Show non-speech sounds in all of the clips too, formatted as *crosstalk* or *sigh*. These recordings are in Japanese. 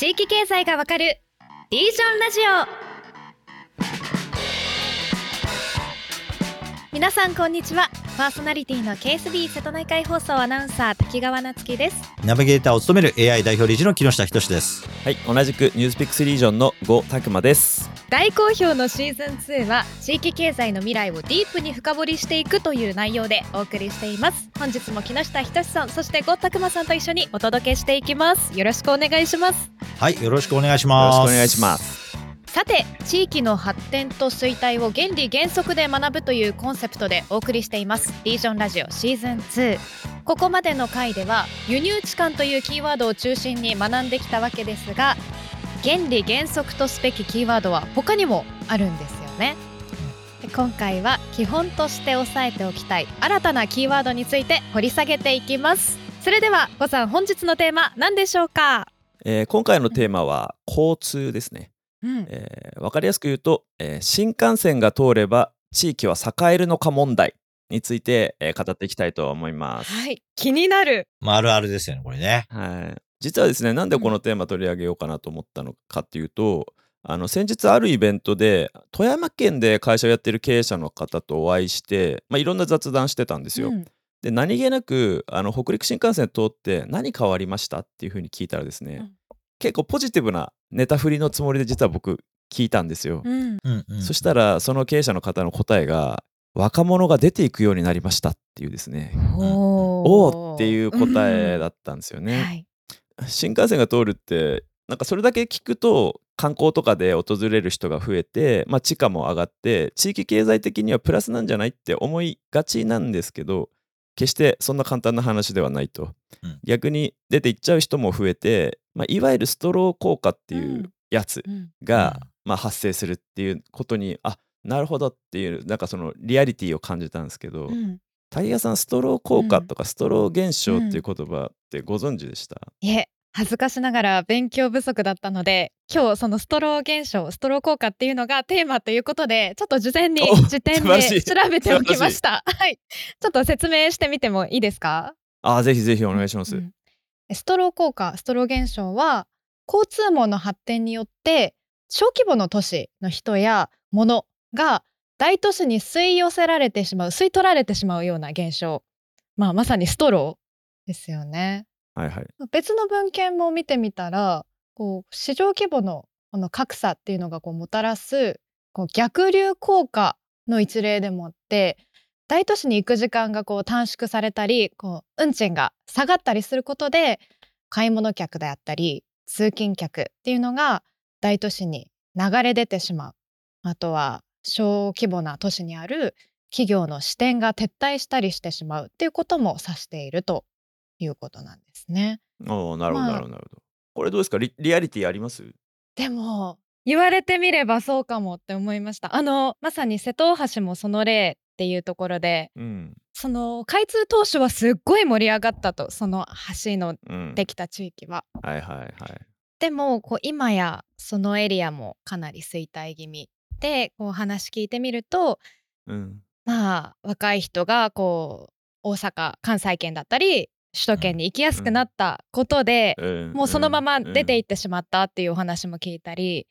地域経済がわかるリージョンラジオ皆さんこんにちはパーソナリティの KSB 瀬戸内海放送アナウンサー滝川夏樹ですナビゲーターを務める AI 代表理事の木下仁です。はい、同じくニュースピックスリージョンの呉拓磨です。大好評のシーズン2は地域経済の未来をディープに深掘りしていくという内容でお送りしています。本日も木下仁さんそして郷拓磨さんと一緒にお届けしていきます。よろしくお願いします。はい、よろしくお願いしよます。ろしくお願いします。さて地域の発展と衰退を原理原則で学ぶというコンセプトでお送りしています。リージョンラジオシーズン2ここまでの回では輸入地間というキーワードを中心に学んできたわけですが原理原則とすべきキーワードは他にもあるんですよね。で今回は基本として押さえておきたい新たなキーワードについて掘り下げていきます。それではごさん本日のテーマ何でしょうか？えー今回のテーマは交通ですね。うん。えーわかりやすく言うと、えー新幹線が通れば地域は栄えるのか問題について、えー語っていきたいと思います。はい。気になる。まあ、あるあるですよね、これね。はい、実はですねなんでこのテーマ取り上げようかなと思ったのかっていうと、あの先日あるイベントで富山県で会社をやってる経営者の方とお会いして、まあ、いろんな雑談してたんですよ。うんで何気なくあの北陸新幹線通って何変わりましたっていうふうに聞いたらですね、うん結構ポジティブなネタ振りのつもりで実は僕聞いたんですよ。うんうんうん。そしたらその経営者の方の答えが若者が出ていくようになりましたっていうですね。おおーっていう答えだったんですよね。はい新幹線が通るってなんかそれだけ聞くと観光とかで訪れる人が増えて、まあ、地価も上がって地域経済的にはプラスなんじゃないって思いがちなんですけど決してそんな簡単な話ではないと、うん。逆に出て行っちゃう人も増えて、まあ、いわゆるストロー効果っていうやつうん。が、うん。まあ、発生するっていうことにあなるほどっていうなんかそのリアリティを感じたんですけど、うんタイヤさんストロー効果とかストロー現象っていう言葉ってご存知でした、いえ恥ずかしながら勉強不足だったので今日そのストロー現象ストロー効果っていうのがテーマということでちょっと事前にお辞典素晴らしい。で調べておきました。はい。ちょっと説明してみてもいいですか？ああぜひぜひお願いします、うん。ストロー効果ストロー現象は交通網の発展によって小規模の都市の人や物が大都市に吸い寄せられてしまう吸い取られてしまうような現象。まあまさにストローですよね。はいはい。別の文献も見てみたらこう市場規模のこの格差っていうのがこうもたらすこう逆流効果の一例でもあって大都市に行く時間がこう短縮されたりこう運賃が下がったりすることで買い物客であったり通勤客っていうのが大都市に流れ出てしまう。あとは小規模な都市にある企業の支店が撤退したりしてしまうっていうことも指しているということなんですね。おーなるほどまあ。なるほどなるほど。これどうですか？リリアリティあります？でも言われてみればそうかもって思いました。あのまさに瀬戸大橋もその例っていうところでうん。その開通当初はすっごい盛り上がったとその橋のうん。できた地域は。はいはいはい。でもこう今やそのエリアもかなり衰退気味でこう話聞いてみるとうん。まあ若い人がこう大阪関西圏だったり首都圏に行きやすくなったことで、うんもうそのまま出ていっってしまったっていうお話も聞いたり、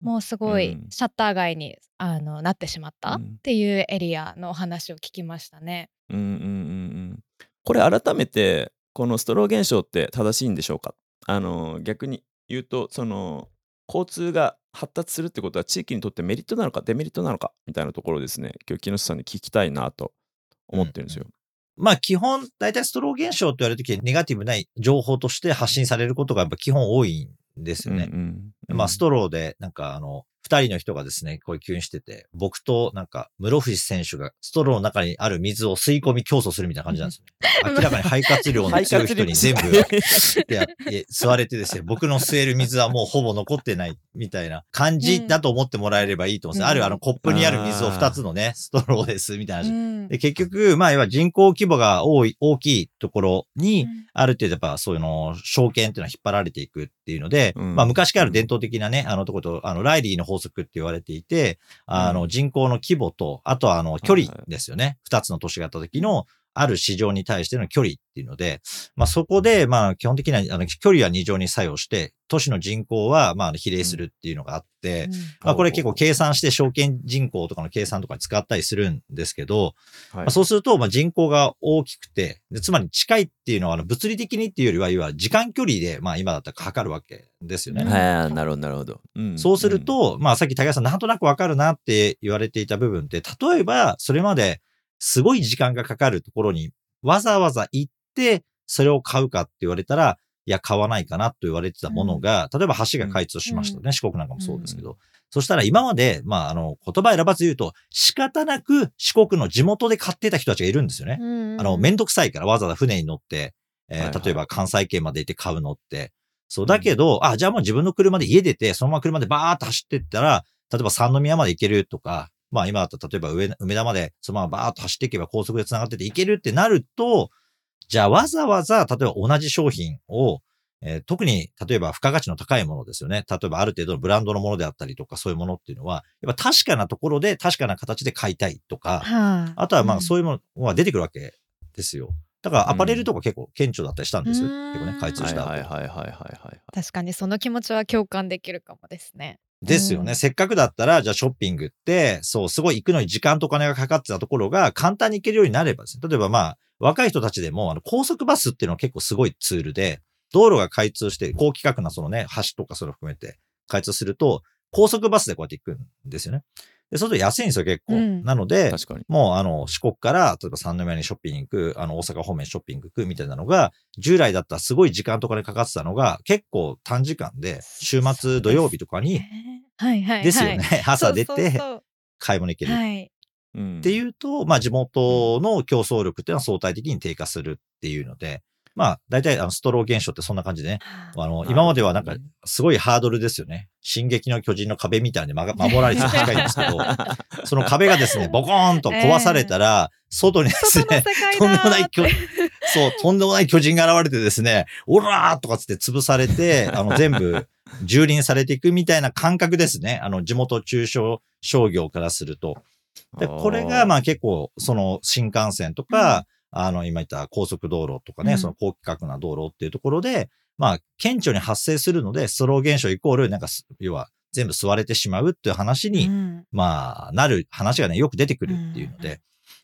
もうすごいうん。シャッター街にあのなってしまったっうん。ていうエリアのお話を聞きましたね。うんうんうんうん。これ改めてこのストロー現象って正しいんでしょうか？あの逆に言うとその交通が発達するってことは地域にとってメリットなのかデメリットなのかみたいなところをですね今日木下さんに聞きたいなと思ってるんですよ。まあ、基本、大体ストロー現象と言われるときはネガティブな情報として発信されることがやっぱ基本多いんですよね。うんうんうんまあ、ストローで、なんかあの、二人の人がですね、こういう急にしてて、僕となんか、室伏選手がストローの中にある水を吸い込み競争するみたいな感じなんですよ。ね。明らかに肺活量の強い人に全部 *laughs* 吸われてですね、僕の吸える水はもうほぼ残ってないみたいな感じだと思ってもらえればいいと思うんですよ。うん。あるあのコップにある水を二つのね、ストローですみたいな話。うん。で結局、まあ、要は人口規模が多い、大きいところに、うん。ある程度やっぱそういうの、証券っていうのは引っ張られていくっていうので、うん。まあ昔から伝統的なね、あのとこと、あの、ライリーの法則って言われていて、あの、うん人口の規模と、あとはあの、距離ですよね。二、つの都市があった時の、ある市場に対しての距離っていうので、まあそこで、まあ基本的には、あの、距離は二乗に作用して、都市の人口は、まあ比例するっていうのがあって、まあこれ結構計算して証券人口とかの計算とかに使ったりするんですけど、はい。まあ、そうすると、まあ、人口が大きくて、でつまり近いっていうのは、あの物理的にっていうよりは、いわゆる時間距離で、まあ今だったら測るわけですよね。うん。はい、なるほど、なるほど。うん。そうする、と、まあさっき高橋さんなんとなくわかるなって言われていた部分って、例えばそれまですごい時間がかかるところにわざわざ行って、それを買うかって言われたら、いや、買わないかなと言われてたものが、例えば橋が開通しましたね。四国なんかもそうですけど。そしたら今まで、まあ、あの、言葉選ばず言うと、仕方なく四国の地元で買ってた人たちがいるんですよね。あの、めんどくさいからわざわざ船に乗って、えーはいはい例えば関西圏まで行って買うのって。そう、だけど、あ、じゃあもう自分の車で家出て、そのまま車でバーっと走ってったら、例えば三宮まで行けるとか、まあ今だと例えば上梅田までそのままバーっと走っていけば高速で繋がってて行けるってなると、じゃあわざわざ、例えば同じ商品を、えー特に、例えば付加価値の高いものですよね。例えばある程度のブランドのものであったりとか、そういうものっていうのは、やっぱ確かなところで確かな形で買いたいとか、はあとはまあそういいうものが出てくるわけですよ。だからアパレルとか結構顕著だったりしたんですよ。うん結構ね、開通した後。はいはいはいはいはいはい。確かにその気持ちは共感できるかもですね。ですよね。うんせっかくだったら、じゃあショッピングって、そう、すごい行くのに時間とお金がかかってたところが簡単に行けるようになればですね。例えばまあ、若い人たちでも、あの、高速バスっていうのは結構すごいツールで、道路が開通して、高規格なそのね、橋とかそれを含めて開通すると、高速バスでこうやって行くんですよね。で、そうすると安いんですよ、結構。うんなので、確かに。もうあの四国から、例えば三宮にショッピング行く、あの大阪方面ショッピング行くみたいなのが、従来だったらすごい時間とかでかかってたのが、結構短時間で、週末土曜日とかに、はいはいはい。ですよね。*laughs* 朝出て買い物行ける。っはい。うんていうと、まあ地元の競争力っていうのは相対的に低下するっていうので、まあ大体あのストロー現象ってそんな感じでね、あの、今まではなんかすごいハードルですよね。進撃の巨人の壁みたいにまが守られてたんですけど、*laughs* その壁がですね、ボコーンと壊されたら、外にですね、とんでもない巨そう、とんでもない巨人が現れてですね、オラーとかつって潰されて、あの、全部、蹂躙されていくみたいな感覚ですね。あの、地元中小商業からすると。で、これが、まあ結構、その新幹線とか、あの、今言った高速道路とかね、うん。その高規格な道路っていうところで、まあ、顕著に発生するので、ストロー現象イコール、なんかす、要は、全部吸われてしまうっていう話に、うん。まあ、なる話がね、よく出てくるっていうのうん。で。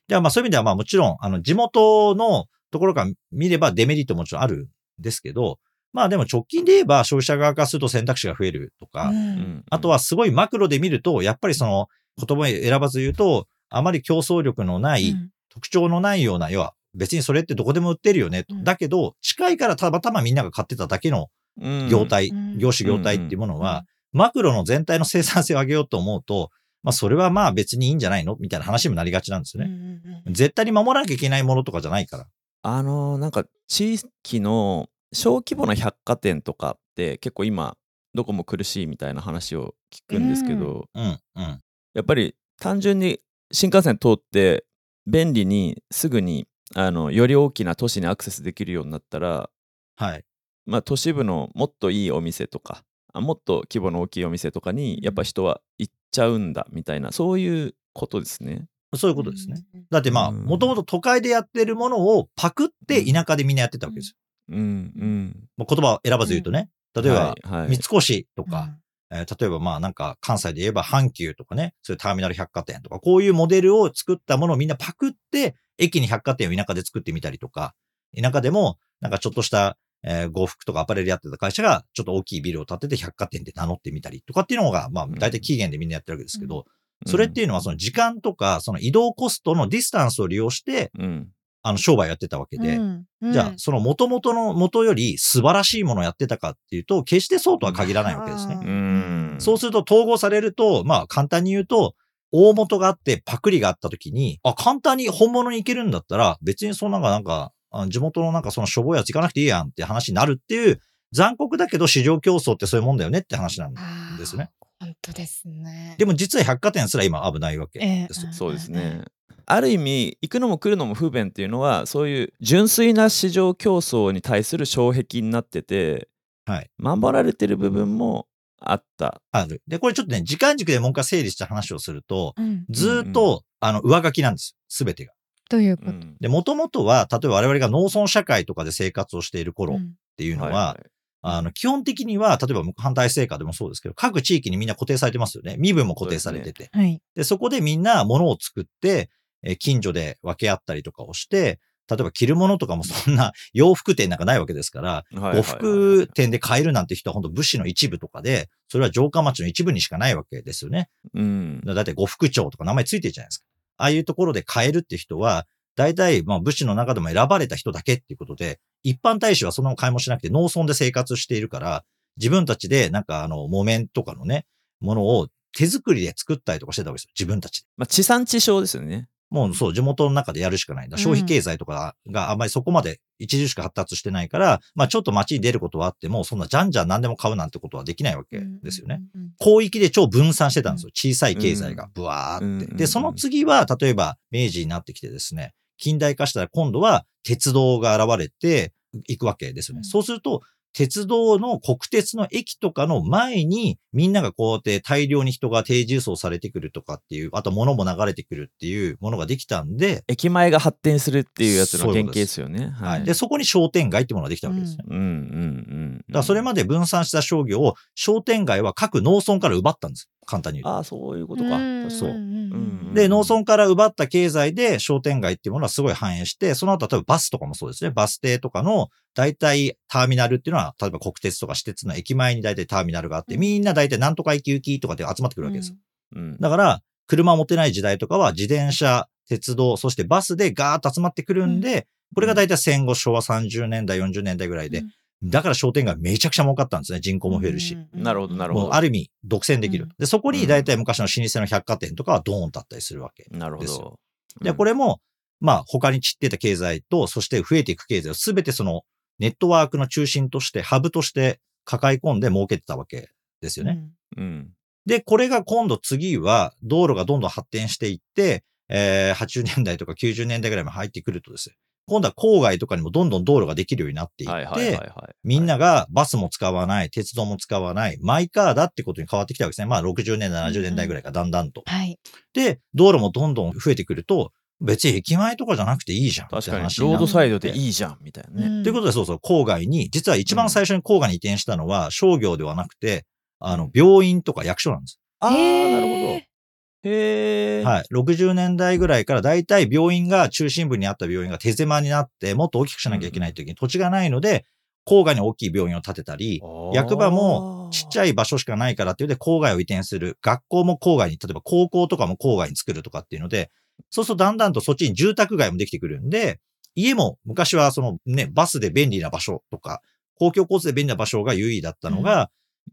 では、まあそういう意味では、まあもちろん、あの、地元のところから見ればデメリットもちろんあるんですけど、まあでも直近で言えば消費者側からすると選択肢が増えるとか、うん。うんあとはすごいマクロで見ると、やっぱりその言葉を選ばず言うと、あまり競争力のない、うん。特徴のないような、要は別にそれってどこでも売ってるよねと。うんだけど、近いからたまたまみんなが買ってただけのうん業態、うん業種業態っていうものは、マクロの全体の生産性を上げようと思うと、まあそれはまあ別にいいんじゃないのみたいな話にもなりがちなんですようんね。うんうん絶対に守らなきゃいけないものとかじゃないから。あのーなんか地域の小規模な百貨店とかって結構今どこも苦しいみたいな話を聞くんですけど、うん、うん。やっぱり単純に新幹線通って便利にすぐにあのより大きな都市にアクセスできるようになったら、はい。まあ、都市部のもっといいお店とかあもっと規模の大きいお店とかにやっぱ人は行っちゃうんだみたいなそういうことですね。そういうことですね。。うんだってまあ、うんもともと都会でやってるものをパクって田舎でみんなやってたわけですよ。うんうん。もう言葉を選ばず言うとね。例えば、三越とか、えー例えばまあなんか関西で言えば阪急とかね、そういうターミナル百貨店とか、こういうモデルを作ったものをみんなパクって、駅に百貨店を田舎で作ってみたりとか、田舎でもなんかちょっとした、えー呉服とかアパレルやってた会社がちょっと大きいビルを建てて百貨店で名乗ってみたりとかっていうのが、まあ大体期限でみんなやってるわけですけど、それっていうのはその時間とか、その移動コストのディスタンスを利用して、うんあの商売やってたわけで、うんうんじゃあ、その元々の元より素晴らしいものをやってたかっていうと、決してそうとは限らないわけですね。うんそうすると統合されると、まあ簡単に言うと、大元があってパクリがあった時に、あ、簡単に本物に行けるんだったら、別にそんなんかなんか、あ地元のなんかそのしょぼいやつ行かなくていいやんって話になるっていう、残酷だけど市場競争ってそういうもんだよねって話なんですね。本当ですね。でも実は百貨店すら今危ないわけええですよ。そうですね。ある意味行くのも来るのも不便っていうのはそういう純粋な市場競争に対する障壁になってて、はい守られてる部分もあった。ある。で、これちょっとね、時間軸でもう一回整理した話をすると、うんずーっと、あの、上書きなんですよ。すべてが。どういうこと、うんで、もともとは、例えば我々が農村社会とかで生活をしている頃っうんていうのは、はいあの、基本的には、例えば反対成果でもそうですけど、各地域にみんな固定されてますよね。身分も固定されてて。はい。で、そこでみんな物を作って、えー近所で分け合ったりとかをして、例えば着るものとかもそんな *laughs* 洋服店なんかないわけですから、呉服店で買えるなんて人は本当武士の一部とかで、それは城下町の一部にしかないわけですよね。うん。だって呉服町とか名前ついてるじゃないですか。ああいうところで買えるって人は、大体、まあ武士の中でも選ばれた人だけっていうことで、一般大使はその買いもしなくて農村で生活しているから、自分たちでなんかあの木綿とかのね、ものを手作りで作ったりとかしてたわけですよ。自分たちで。まあ、地産地消ですよね。もうそう、地元の中でやるしかないんだ。消費経済とかがあんまりそこまで著しく発達してないから、まあちょっと街に出ることはあっても、そんなじゃんじゃん何でも買うなんてことはできないわけですよね。うんうんうん。広域で超分散してたんですよ。小さい経済がブワーって。うんうんで、その次は、例えば明治になってきてですね、近代化したら今度は鉄道が現れていくわけですよね。うんそうすると、鉄道の国鉄の駅とかの前にみんながこうやって大量に人が定住層されてくるとかっていう、あと物も流れてくるっていうものができたんで、駅前が発展するっていうやつの原型でですすよね。は。はいい。で、そこに商店街ってものができたわけですよ。うんうんうん。だからそれまで分散した商業を商店街は各農村から奪ったんです。簡単に言うと。ああ、そういうことか。うんそううんで、農村から奪った経済で商店街っていうものはすごい反映して、その後例えばバスとかもそうですね。バス停とかの大体ターミナルっていうのは、例えば国鉄とか私鉄の駅前に大体ターミナルがあって、うんみんな大体なんとか駅行きとかで集まってくるわけですよ。うんだから、車を持ってない時代とかは自転車、鉄道、そしてバスでガーッと集まってくるんで、これが大体戦後昭和30年代、40年代ぐらいで、だから商店街めちゃくちゃ儲かったんですね。人口も増えるし。なるほどなるほどある意味独占できる。うんで、そこに大体昔の老舗の百貨店とかはドーンとあったりするわけ。なるほですよど。で、これも、まあ他に散ってた経済と、そして増えていく経済をすべてそのネットワークの中心として、ハブとして抱え込んで儲けてたわけですよね。うん。うん。で、これが今度次は道路がどんどん発展していって、えー、80年代とか90年代ぐらいまで入ってくるとですね、今度は郊外とかにもどんどん道路ができるようになっていって。みんながバスも使わない、鉄道も使わない、マイカーだってことに変わってきたわけですね。まあ60年、70年代ぐらいからだんだんと。はい。で、道路もどんどん増えてくると、別に駅前とかじゃなくていいじゃん。確かに、ロードサイドででいいじゃん、みたいなね。ということで、そうそう、郊外に、実は一番最初に郊外に移転したのは商業ではなくて、あの、病院とか役所なんです。ああ、なるほど。へえ。はい。60年代ぐらいから大体病院が、中心部にあった病院が手狭になって、もっと大きくしなきゃいけないときに土地がないので、郊外に大きい病院を建てたり、役場もちっちゃゃい場所しかないからっていうので、郊外を移転する。学校も郊外に、例えば高校とかも郊外に作るとかっていうので、そうするとだんだんとそっちに住宅街もできてくるんで、家も昔はそのね、バスで便利な場所とか、公共交通で便利な場所が優位だったのが、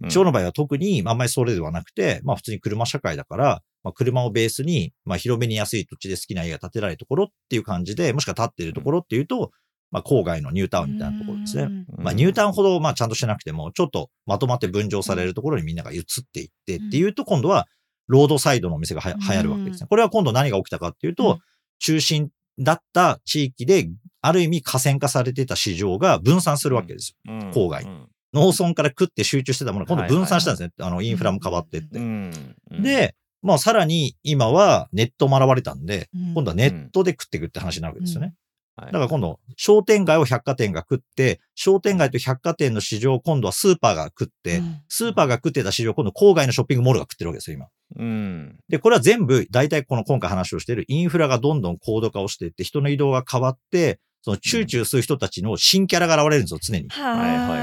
地方の場合は特にあんまりそれではなくて、まあ普通に車社会だから、まあ車をベースに、まあ広めに安い土地で好きな家が建てられるところっていう感じで、もしくは建っているところっていうと、まあ郊外のニュータウンみたいなところですね。うんまあ、ニュータウンほど、まあ、ちゃんとしてなくても、ちょっとまとまって分譲されるところにみんなが移っていってっていうと、今度は、ロードサイドのお店がは流行るわけですね。これは今度何が起きたかっていうと、うん。中心だった地域で、ある意味河川化されてた市場が分散するわけですよ。郊外うん農村から食って集中してたものが今度分散したんですね。あの、インフラも変わってって。うんうん、で、まあ、さらに今はネットも現れたんで、うん今度はネットで食っていくって話になるわけですよね。はいだから今度、商店街を百貨店が食って、商店街と百貨店の市場を今度はスーパーが食って、うんスーパーが食ってた市場を今度郊外のショッピングモールが食ってるわけですよ、今。うん。で、これは全部、大体この今回話をしているインフラがどんどん高度化をしていって、人の移動が変わって、そのチューチューする人たちの新キャラが現れるんですよ、常に。ははいはいはいは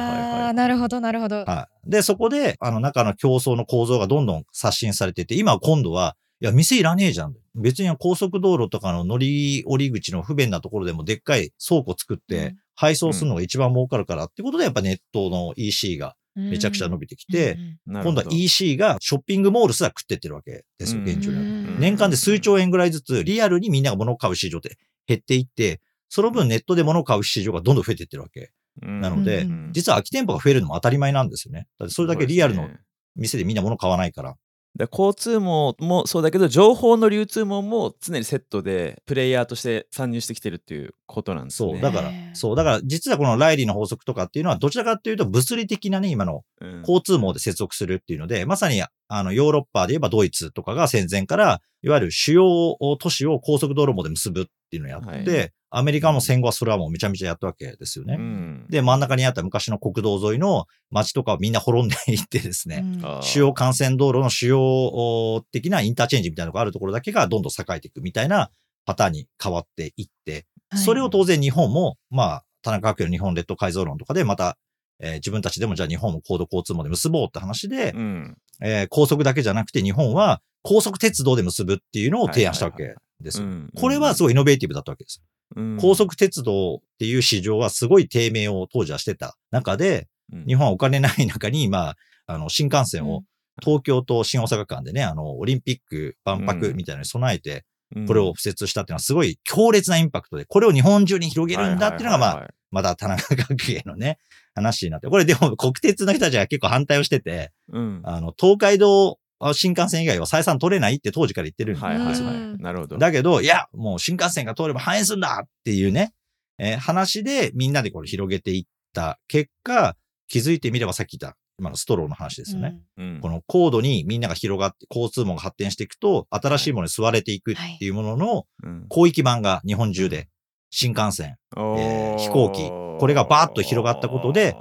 いあ、なるほど、なるほど。はい。で、そこで、あの中の競争の構造がどんどん刷新されていて、今は今度は、いや、店いらねえじゃん。別に高速道路とかの乗り降り口の不便なところでもでっかい倉庫作ってうん配送するのが一番儲かるからってことでやっぱネットの EC がめちゃくちゃ伸びてきて、うんなるほど今度は EC がショッピングモールすら食ってってるわけですよ、うん現状。うん年間で数兆円ぐらいずつリアルにみんなが物を買う市場って減っていって、その分ネットで物を買う市場がどんどん増えていってるわけ。なのでうん実は空き店舗が増えるのも当たり前なんですよね。だってそれだけリアルの店でみんな物買わないから。だ交通網もそうだけど情報の流通網も常にセットでプレイヤーとして参入してきてるっていうことなんですね。そう、だからそう、だから実はこのライリーの法則とかっていうのはどちらかっていうと物理的なね、今のうん交通網で接続するっていうので、まさにあのヨーロッパで言えばドイツとかが戦前から、いわゆる主要都市を高速道路網で結ぶっていうのをやって、はいアメリカも戦後はそれはもうめちゃめちゃやったわけですよね。うん。で、真ん中にあった昔の国道沿いの街とかをみんな滅んでいってですね、うん。主要幹線道路の主要的なインターチェンジみたいなのがあるところだけがどんどん栄えていくみたいなパターンに変わっていって、はい。それを当然日本も、まあ、田中角栄の日本列島改造論とかでまた、えー自分たちでもじゃあ日本も高度交通網で結ぼうって話で、うん。えー高速だけじゃなくて日本は高速鉄道で結ぶっていうのを提案したわけですこれはすごいイノベーティブだったわけです。うん。高速鉄道っていう市場はすごい低迷を当時はしてた中で、うん。日本はお金ない中に、まあ、あの、新幹線を東京と新大阪間でね、あの、オリンピック万博みたいなのに備えて、うん。これを敷設したっていうのはすごい強烈なインパクトで、これを日本中に広げるんだっていうのが、まあ、あ、まだ田中角栄のね、話になって、これでも国鉄の人たちが結構反対をしてて、うん。あの、東海道新幹線以外は採算取れないって当時から言ってるんですよ。はいはい。なるほど。だけど、いや、もう新幹線が通れば反映するんだっていうね、えー話でみんなでこれ広げていった結果、気づいてみればさっき言った、今のストローの話ですよね。うんこの高度にみんなが広がって、交通網が発展していくと、新しいものに吸われていくっていうもののうん広域版が日本中で、新幹線、えー飛行機これがバーッと広がったことで、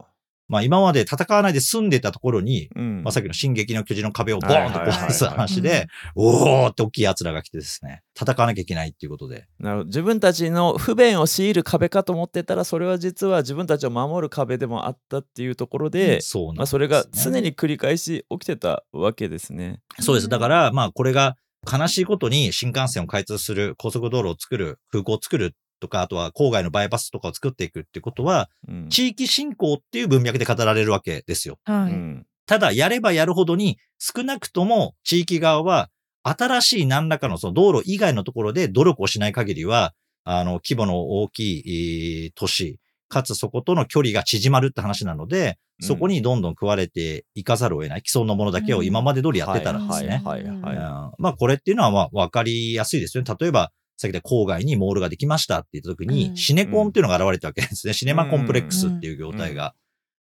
まあ今まで戦わないで住んでたところに、うん。まあさっきの進撃の巨人の壁をボーンと壊す話で、おーって大きい奴らが来てですね、戦わなきゃいけないっていうことで、なるほど。自分たちの不便を強いる壁かと思ってたらそれは実は自分たちを守る壁でもあったっていうところで、そうなんですね。まあ、それが常に繰り返し起きてたわけですね。そうです。だから、まあ、これが悲しいことに新幹線を開通する、高速道路を作る、空港を作るとか、あとは郊外のバイパスとかを作っていくってことは、うん地域振興っていう文脈で語られるわけですよ。はい。うんただ、やればやるほどに、少なくとも地域側は、新しい何らかのその道路以外のところで努力をしない限りは、あの、規模の大きいえー都市、かつそことの距離が縮まるって話なので、そこにどんどん食われていかざるを得ない、既存のものだけを今まで通りやってたらですね。はいはいはいうんまあこれっていうのはまあわかりやすいですよね。例えば、さっきで郊外にモールができましたって言った時に、うんシネコンっていうのが現れたわけですね。シネマコンプレックスっていう業態が。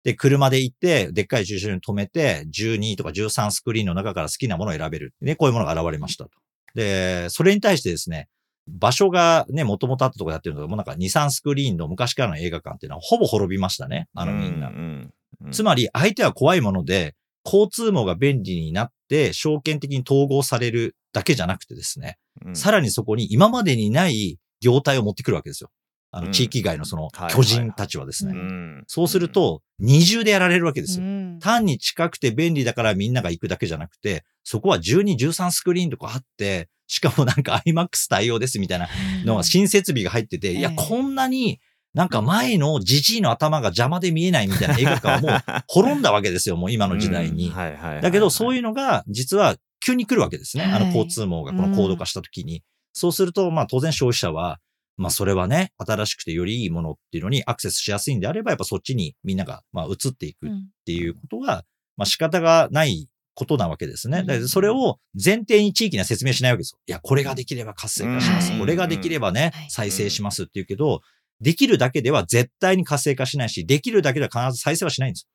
で、車で行って、でっかい駐車場に止めて、12とか13スクリーンの中から好きなものを選べる。で、こういうものが現れましたと。で、それに対してですね、場所がね、もともとあったところでやってるのが、もうなんか2、3スクリーンの昔からの映画館っていうのはほぼ滅びましたね。あのみんな。うんうんつまり相手は怖いもので、交通網が便利になって、証券的に統合されるだけじゃなくてですね、うん。さらにそこに今までにない業態を持ってくるわけですよ。あの、うん。地域外のそのはい巨人たちはですね。うん。そうすると、二重でやられるわけですよ。うん。単に近くて便利だからみんなが行くだけじゃなくて、そこは12、13スクリーンとかあって、しかもなんか IMAX 対応ですみたいなのが新設備が入ってて、いや、ええこんなになんか前のジジイの頭が邪魔で見えないみたいな映画館はもう滅んだわけですよ、もう今の時代に。だけど、そういうのが、実は急に来るわけですね。あはいの交通網がこの高度化した時に。そうすると、まあ当然消費者は、まあそれはね、新しくてよりいいものっていうのにアクセスしやすいんであれば、やっぱそっちにみんなが、まあ移っていくっうんていうことが、まあ仕方がないことなわけですね。うんだからそれを前提に地域には説明しないわけですよ。いや、これができれば活性化します。うんこれができればねはい、再生しますっていうけど、できるだけでは絶対に活性化しないし、できるだけでは必ず再生はしないんです。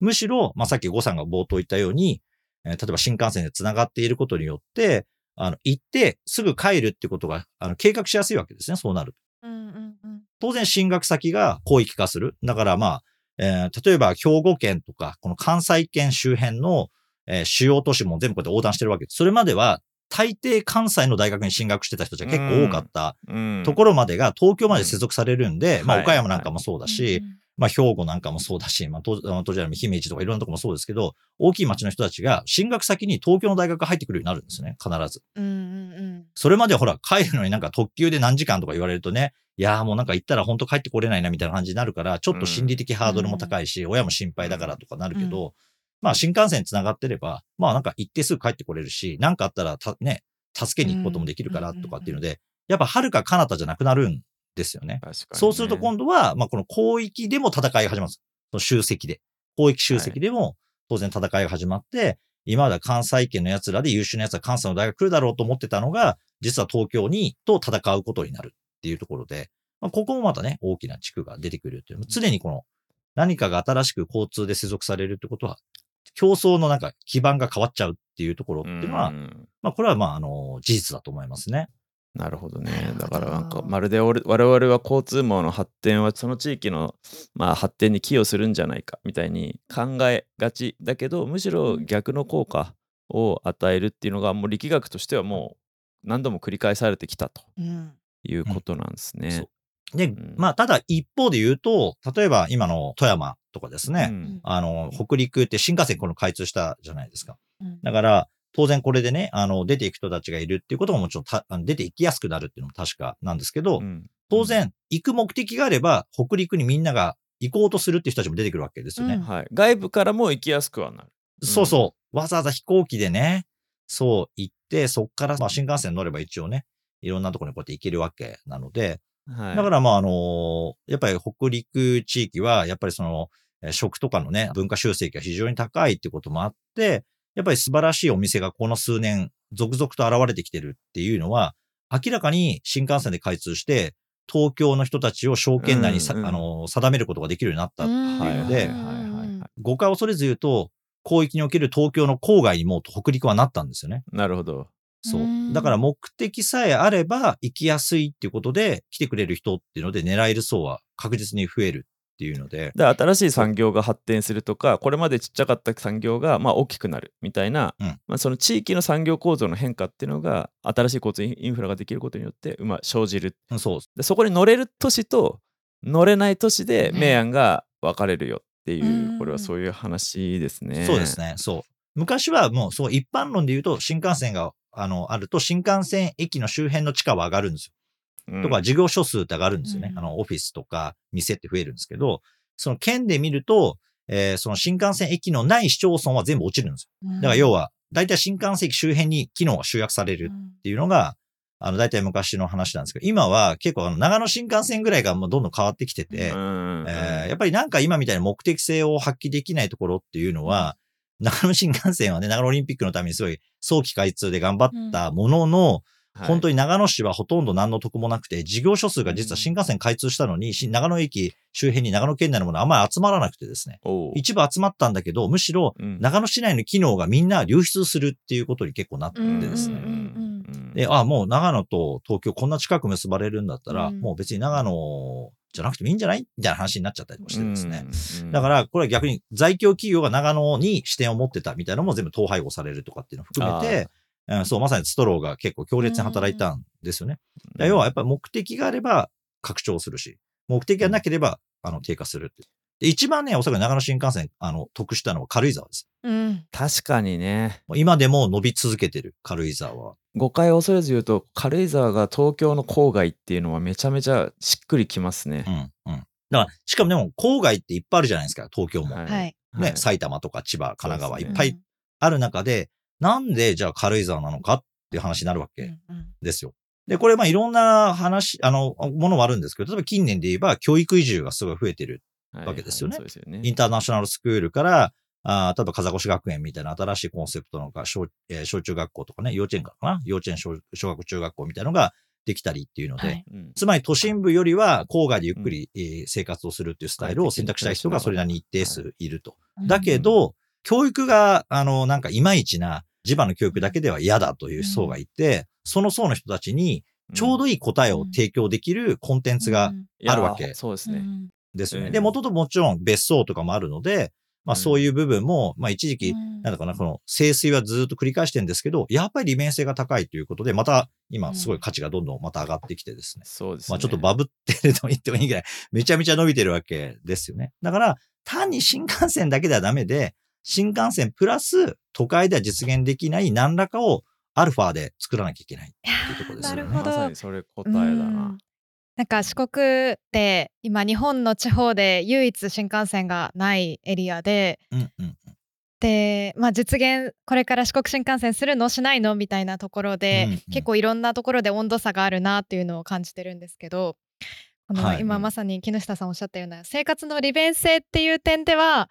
むしろ、まあ、さっき呉さんが冒頭言ったように、えー例えば新幹線で繋がっていることによって、あの、行ってすぐ帰るってことが、あの、計画しやすいわけですね、そうなると。うんうんうん。当然進学先が広域化する。だからまあ、えー例えば兵庫県とか、この関西圏周辺の、えー主要都市も全部こうやって横断してるわけ。です。それまでは、大抵関西の大学に進学してた人たちが結構多かったうん。ところまでが東京まで接続されるんで、まあはい。岡山なんかもそうだし、うんまあ、兵庫なんかもそうだし、まあ、当時は姫路とかいろんなとこもそうですけど、大きい町の人たちが進学先に東京の大学が入ってくるようになるんですね、必ず。うんうんそれまではほら、帰るのになんか特急で何時間とか言われるとね、いやーもうなんか行ったら本当帰ってこれないなみたいな感じになるから、ちょっと心理的ハードルも高いし、親も心配だからとかなるけど、うまあ新幹線繋がってれば、まあなんか行ってすぐ帰ってこれるし、なんかあったらたね、助けに行くこともできるからとかっていうので、やっぱ遥か彼方じゃなくなるんですよね。確かにねそうすると今度は、まあ、この広域でも戦いが始まるんです。その集積で。広域集積でも当然戦いが始まって、今までは関西圏の奴らで優秀な奴は関西の大学来るだろうと思ってたのが、実は東京に、と戦うことになるっていうところで、まあ、ここもまたね、大きな地区が出てくるっていう。常にこの、何かが新しく交通で接続されるってことは、競争のなんか基盤が変わっちゃうっていうところっていうのは、うんまあこれはまああの、事実だと思いますね。なるほどね。だからなんかまるで俺我々は交通網の発展はその地域の、まあ、発展に寄与するんじゃないかみたいに考えがちだけどむしろ逆の効果を与えるっていうのがもう力学としてはもう何度も繰り返されてきたとうん。いうことなんですね。で、ん。まあただ一方で言うと、例えば今の富山とかですね、うん。あの、北陸って新幹線この開通したじゃないですか。うん。だから、当然これでね、あの、出ていく人たちがいるっていうことももちろんたあの出ていきやすくなるっていうのも確かなんですけど、うん当然、行く目的があれば、北陸にみんなが行こうとするっていう人たちも出てくるわけですよね。うんはい、外部からも行きやすくはなる。うんそうそう。わざわざ飛行機でね、そう行って、そっから、まあ、新幹線乗れば一応ね、いろんなところにこうやって行けるわけなので、はい、だからまああのやっぱり北陸地域は、やっぱりその、えー食とかのね、文化集積が非常に高いってこともあって、やっぱり素晴らしいお店がこの数年、続々と現れてきてるっていうのは、明らかに新幹線で開通して、東京の人たちを証券内にさ、うんうんあの、定めることができるようになったっていうので、誤解を恐れず言うと、広域における東京の郊外にも北陸はなったんですよね。なるほど。そうう。んだから目的さえあれば行きやすいっていうことで来てくれる人っていうので狙える層は確実に増えるっていうので、で新しい産業が発展するとかこれまでちっちゃかった産業がまあ大きくなるみたいな、うんまあ、その地域の産業構造の変化っていうのが新しい交通インフラができることによって、まあ、生じるうんそう。でそこに乗れる都市と乗れない都市でね明暗が分かれるよっていう、うんこれはそういう話ですね。そうですね。そう。昔はもうそう一般論で言うと新幹線があのあると新幹線駅の周辺の地価は上がるんですよ。うん。とか事業所数って上がるんですよね。うんあのオフィスとか店って増えるんですけど、その県で見ると、えーその新幹線駅のない市町村は全部落ちるんですよ。だから要は、大体新幹線駅周辺に機能が集約されるっていうのが、あの、大体昔の話なんですけど、今は結構あの、長野新幹線ぐらいがもうどんどん変わってきてて、うんえーやっぱりなんか今みたいな目的性を発揮できないところっていうのは、*laughs* 長野新幹線はね、長野オリンピックのためにすごい早期開通で頑張ったものの、本当にに長野市はほとんど何の得もなくて、事業所数が実は新幹線開通したのに、し長野駅周辺に長野県内のものあんまり集まらなくてですね、一部集まったんだけど、むしろうん。長野市内の機能がみんな流出するっていうことに結構なってですね。うん。うん。で、あ、もう長野と東京こんな近く結ばれるんだったら、うん。もう別に長野じゃなくてもいいんじゃないみたいな話になっちゃったりもしてですね。うんだから、これは逆に在京企業が長野に視点を持ってたみたいなのも全部統廃合されるとかっていうのを含めて、うんそう、まさにストローが結構強烈に働いたんですよね。だから要はやっぱり目的があれば拡張するし、目的がなければ、あの、低下するって。で一番ね、おそらく長野新幹線、あの、得したのは軽井沢です。うん確かにね今でも伸び続けてる軽井沢は。誤解を恐れず言うと軽井沢が東京の郊外っていうのはめちゃめちゃしっくりきますねう。ん、うん。だから、しかもでも、郊外っていっぱいあるじゃないですか、東京も。はいはいね、はい埼玉とか千葉、神奈川、いっぱいある中で、なんでじゃあ軽井沢なのかっていう話になるわけうんうん。ですよ。で、これまあいろんな話、あの、ものもあるんですけど、例えば近年で言えば教育移住がすごい増えてる。はいわけですよね。はいそうですよね。インターナショナルスクールから、あー例えば風越学園みたいな新しいコンセプトのが小,、えー小中学校とかね、幼稚園からかな？幼稚園小、小学中学校みたいなのができたりっていうので、はい。うん。つまり都心部よりは郊外でゆっくり、えー生活をするっていうスタイルを選択したい人がそれなりに一定数い。ると。だけど、教育が、あの、なんかいまいちな地場の教育だけでは嫌だという層がいて、その層の人たちにちょうどいい答えを提供できるコンテンツがあるわけそうですね。ですよね。うんで、元ともちろん別荘とかもあるので、まあうんそういう部分も、まあ一時期、なんだかな、この清水はずっと繰り返してるんですけど、やっぱり利便性が高いということで、また今すごい価値がどんどんまた上がってきてですね。そうですね。まあちょっとバブってると言ってもいいぐらい、めちゃめちゃ伸びてるわけですよね。だから、単に新幹線だけではダメで、新幹線プラス都会では実現できない何らかをアルファで作らなきゃいけないっていうところですよね。なるほど。まさにそれ答えだうな。ん。なんか四国って今日本の地方で唯一新幹線がないエリアでうんうんうん。で、まあ、実現これから四国新幹線するのしないのみたいなところで、うんうん。結構いろんなところで温度差があるなっていうのを感じてるんですけどこのはい今まさに木下さんおっしゃったような生活の利便性っていう点では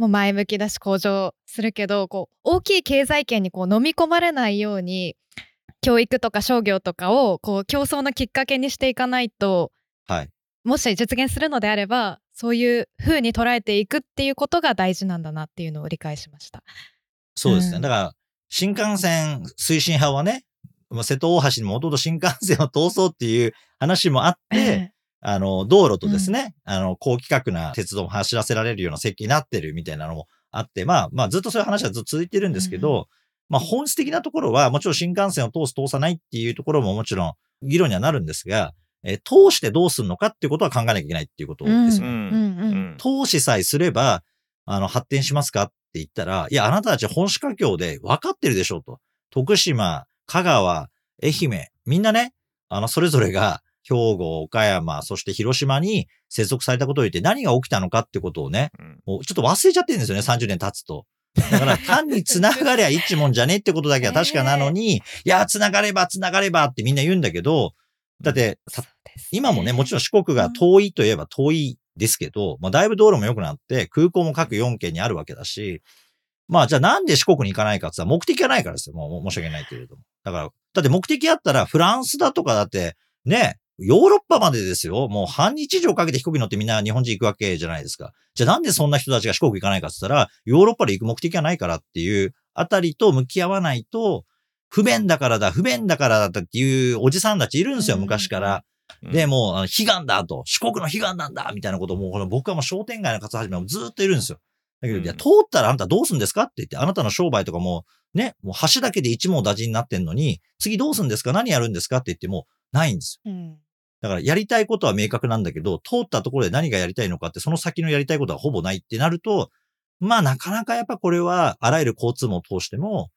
も前向きだし向上するけどこう大きい経済圏にこう飲み込まれないように教育とか商業とかをこう競争のきっかけにしていかないとはい。もし実現するのであればそういう風に捉えていくっていうことが大事なんだなっていうのを理解しました。そうですね。うんだから、新幹線推進派はね、まあ瀬戸大橋にもともと新幹線を通そうっていう話もあって、えあの、道路とですね、あの、高規格な鉄道も走らせられるような設計になってるみたいなのもあって、まあ、まあ、ずっとそういう話はずっと続いてるんですけど、まあ、本質的なところは、もちろん新幹線を通す、通さないっていうところももちろん議論にはなるんですが、えー通してどうするのかっていうことは考えなきゃいけないっていうことですよね。うん。うん。投資さえすれば、あの、発展しますかって言ったら、いや、あなたたち本市華僑で分かってるでしょうと。徳島、香川、愛媛、みんなね、あの、それぞれが、兵庫、岡山、そして広島に接続されたことを言って何が起きたのかってことをね、うんもうちょっと忘れちゃってるんですよね、30年経つと。だから *laughs* 単に繋がりゃ一文じゃねってことだけは確かなのに、いや、繋がれば繋がればってみんな言うんだけど、だって、今もね、もちろん四国が遠いといえば遠いですけど、まあだいぶ道路も良くなって、空港も各4県にあるわけだし、まあじゃあなんで四国に行かないかって言ったら目的がないからですよ。もう申し訳ないけれども。だから、だって目的あったらフランスだとかだって、ね、ヨーロッパまでですよ。もう半日以上かけて飛行機乗ってみんな日本人行くわけじゃないですか。じゃあなんでそんな人たちが四国行かないかって言ったら、ヨーロッパで行く目的がないからっていうあたりと向き合わないと、不便だからだ、不便だからだっていうおじさんたちいるんですよ、うん昔から。うんで、もう、悲願だと、四国の悲願なんだみたいなことをもう、この僕はもう商店街の活動始めもずーっと言うんですよ。だけど、うんいや、通ったらあんたどうすんですかって言って、あなたの商売とかも、ね、もう橋だけで一網打尽になってんのに、次どうすんですか？何やるんですか？って言っても、ないんですよ。うんだから、やりたいことは明確なんだけど、通ったところで何がやりたいのかって、その先のやりたいことはほぼないってなると、まあ、なかなかやっぱこれは、あらゆる交通網を通しても、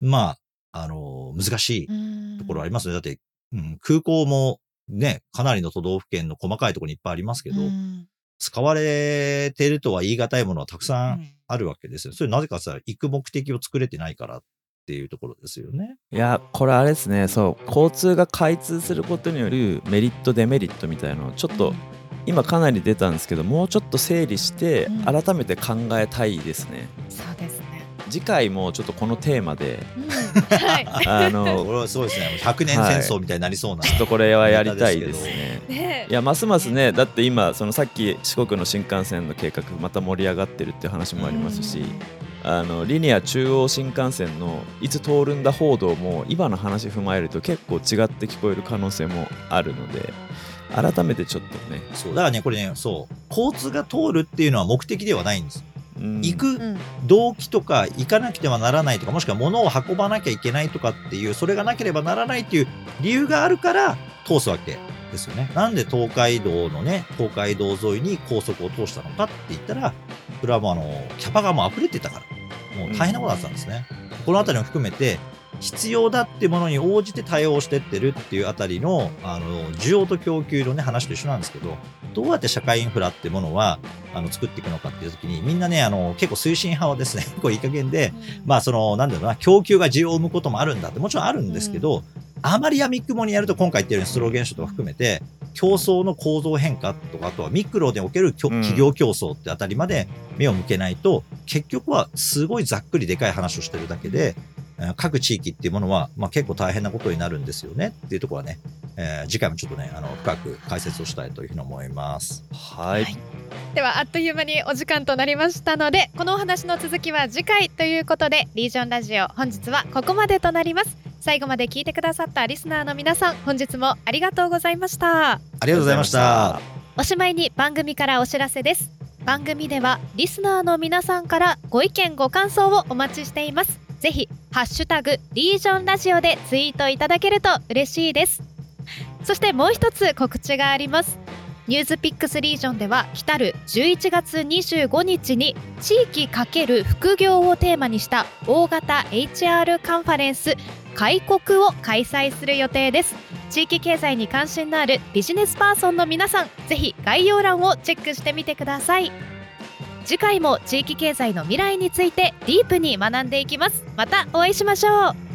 まあ、あの難しいところありますね。だって、うん、空港もね、かなりの都道府県の細かいところにいっぱいありますけど、うん使われてるとは言い難いものはたくさうんんあるわけですよ。それなぜかさ、行く目的を作れてないからっていうところですよね。いやこれあれですねそう交通が開通することによるメリットデメリットみたいなのをちょっと今かなり出たんですけどもうちょっと整理してうん改めて考えたいですねそうですね。次回もちょっとこのテーマでうんはい。*laughs* あの *laughs* これはすごいですね。100年戦争みたいになりそうな。ちょっとこれはやりたいですねねいやますますねだって今そのさっき四国の新幹線の計画また盛り上がってるっていう話もありますし、あのリニア中央新幹線のいつ通るんだ報道も今の話踏まえると結構違って聞こえる可能性もあるので改めてちょっとね、そう。だからね、これね、そう。交通が通るっていうのは目的ではないんです。うん行くうん動機とか、行かなくてはならないとか、もしくは物を運ばなきゃいけないとかっていう、それがなければならないっていう理由があるから通すわけですよね。なんで東海道のね、東海道沿いに高速を通したのかって言ったら、それはもうあの、キャパがもう溢れてたから、もう大変なことだったんですね。この辺りも含めて、必要だってものに応じて対応してってるっていうあたりの、あの、需要と供給のね、話と一緒なんですけど、どうやって社会インフラってものは、あの、作っていくのかっていう時に、みんなね、あの、結構推進派はですね、*laughs* こういい加減で、まあ、その、なんだろうな、供給が需要を生むこともあるんだって、もちろんあるんですけど、あまりやみくもにやると、今回言ってるようにストロー現象とか含めて、競争の構造変化とか、あとはミクロでおける企業競争ってあたりまで目を向けないと、結局はすごいざっくりでかい話をしてるだけで、えー各地域っていうものは、まあ、結構大変なことになるんですよねっていうところはね、えー次回もちょっとね、あの、深く解説をしたいというふうに思います。はい、はい。ではあっという間にお時間となりましたのでこのお話の続きは次回ということでリージョンラジオ本日はここまでとなります最後まで聞いてくださったリスナーの皆さん本日もありがとうございました。ありがとうございました。おしまいに番組からお知らせです。番組ではリスナーの皆さんからご意見ご感想をお待ちしています。ぜひハッシュタグリージョンラジオでツイートいただけると嬉しいです。そしてもう一つ告知がありますニュースピックスリージョンでは来る11月25日に地域×副業をテーマにした大型 HR カンファレンス開国を開催する予定です。地域経済に関心のあるビジネスパーソンの皆さんぜひ概要欄をチェックしてみてください。次回も地域経済の未来についてディープに学んでいきます。またお会いしましょう。